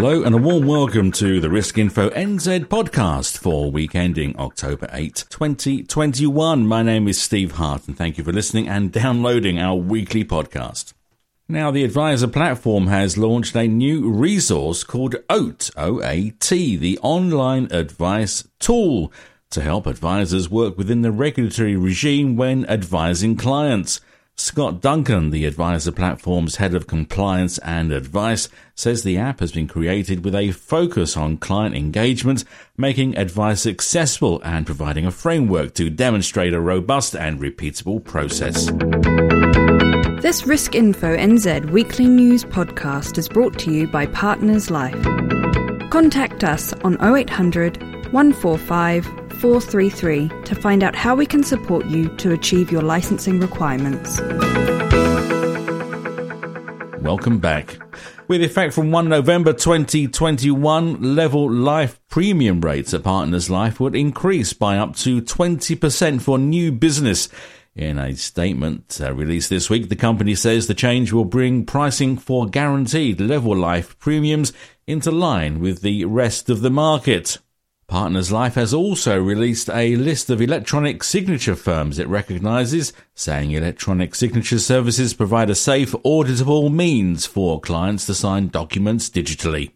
Hello and a warm welcome to the Risk Info NZ podcast for week ending October 8, 2021. My name is Steve Hart and thank you for listening and downloading our weekly podcast. Now, the Advisor platform has launched a new resource called OAT, O-A-T, the online advice tool to help advisors work within the regulatory regime when advising clients. Scott Duncan, the Advisor Platform's head of compliance and advice, says the app has been created with a focus on client engagement, making advice accessible and providing a framework to demonstrate a robust and repeatable process. This Risk Info NZ weekly news podcast is brought to you by Partners Life. Contact us on 0800 145 433 to find out how we can support you to achieve your licensing requirements. Welcome back. With effect from 1 November 2021, level life premium rates at Partners Life would increase by up to 20% for new business. In a statement uh, released this week, the company says the change will bring pricing for guaranteed level life premiums into line with the rest of the market. Partners Life has also released a list of electronic signature firms it recognises, saying electronic signature services provide a safe, auditable means for clients to sign documents digitally.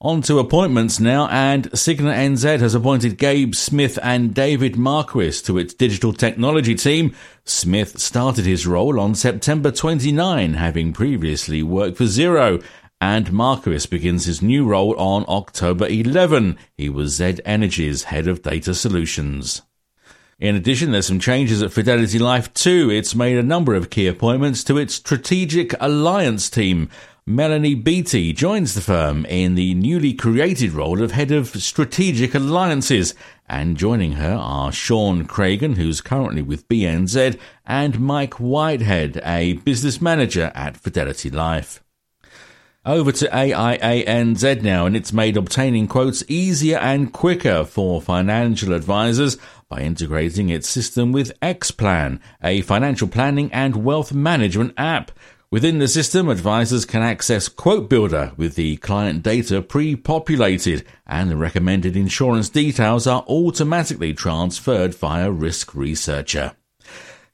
On to appointments now, and Cigna NZ has appointed Gabe Smith and David Marquis to its digital technology team. Smith started his role on September 29, having previously worked for Xero and Marquis begins his new role on October 11. He was Z Energy's head of data solutions. In addition, there's some changes at Fidelity Life too. It's made a number of key appointments to its strategic alliance team. Melanie Beattie joins the firm in the newly created role of head of strategic alliances. And joining her are Sean Cragen, who's currently with BNZ, and Mike Whitehead, a business manager at Fidelity Life. Over to AIANZ now, and it's made obtaining quotes easier and quicker for financial advisors by integrating its system with Xplan, a financial planning and wealth management app. Within the system, advisors can access Quote Builder with the client data pre-populated and the recommended insurance details are automatically transferred via Risk Researcher.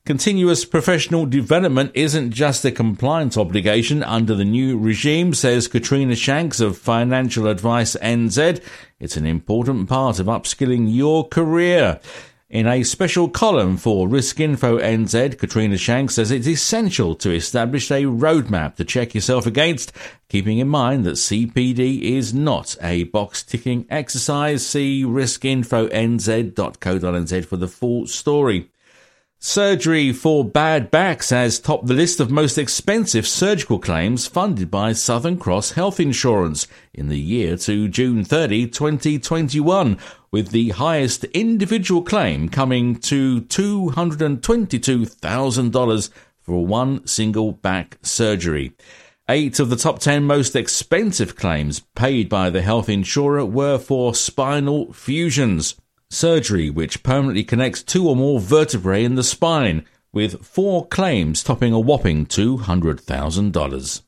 Continuous professional development isn't just a compliance obligation under the new regime, says Katrina Shanks of Financial Advice NZ. It's an important part of upskilling your career. In a special column for Risk Info NZ, Katrina Shanks says it's essential to establish a roadmap to check yourself against, keeping in mind that CPD is not a box ticking exercise. See riskinfonz.co.nz for the full story. Surgery for bad backs has topped the list of most expensive surgical claims funded by Southern Cross Health Insurance in the year to June 30, 2021, with the highest individual claim coming to $222,000 for one single back surgery. Eight of the top 10 most expensive claims paid by the health insurer were for spinal fusions surgery which permanently connects two or more vertebrae in the spine, with four claims topping a whopping $200,000.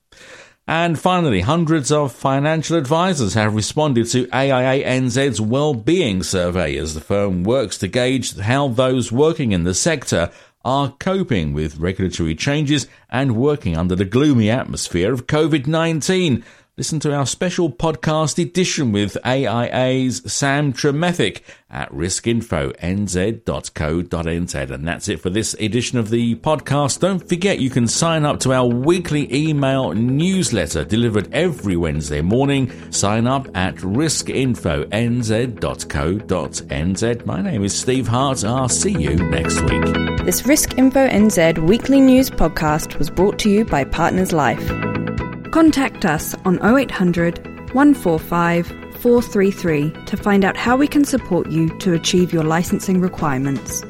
And finally, hundreds of financial advisors have responded to AIA NZ's well-being survey as the firm works to gauge how those working in the sector are coping with regulatory changes and working under the gloomy atmosphere of COVID-19 Listen to our special podcast edition with AIA's Sam Tremethick at riskinfonz.co.nz. And that's it for this edition of the podcast. Don't forget you can sign up to our weekly email newsletter delivered every Wednesday morning. Sign up at riskinfonz.co.nz. My name is Steve Hart. I'll see you next week. This Risk Info NZ weekly news podcast was brought to you by Partners Life. Contact us on 0800 145 433 to find out how we can support you to achieve your licensing requirements.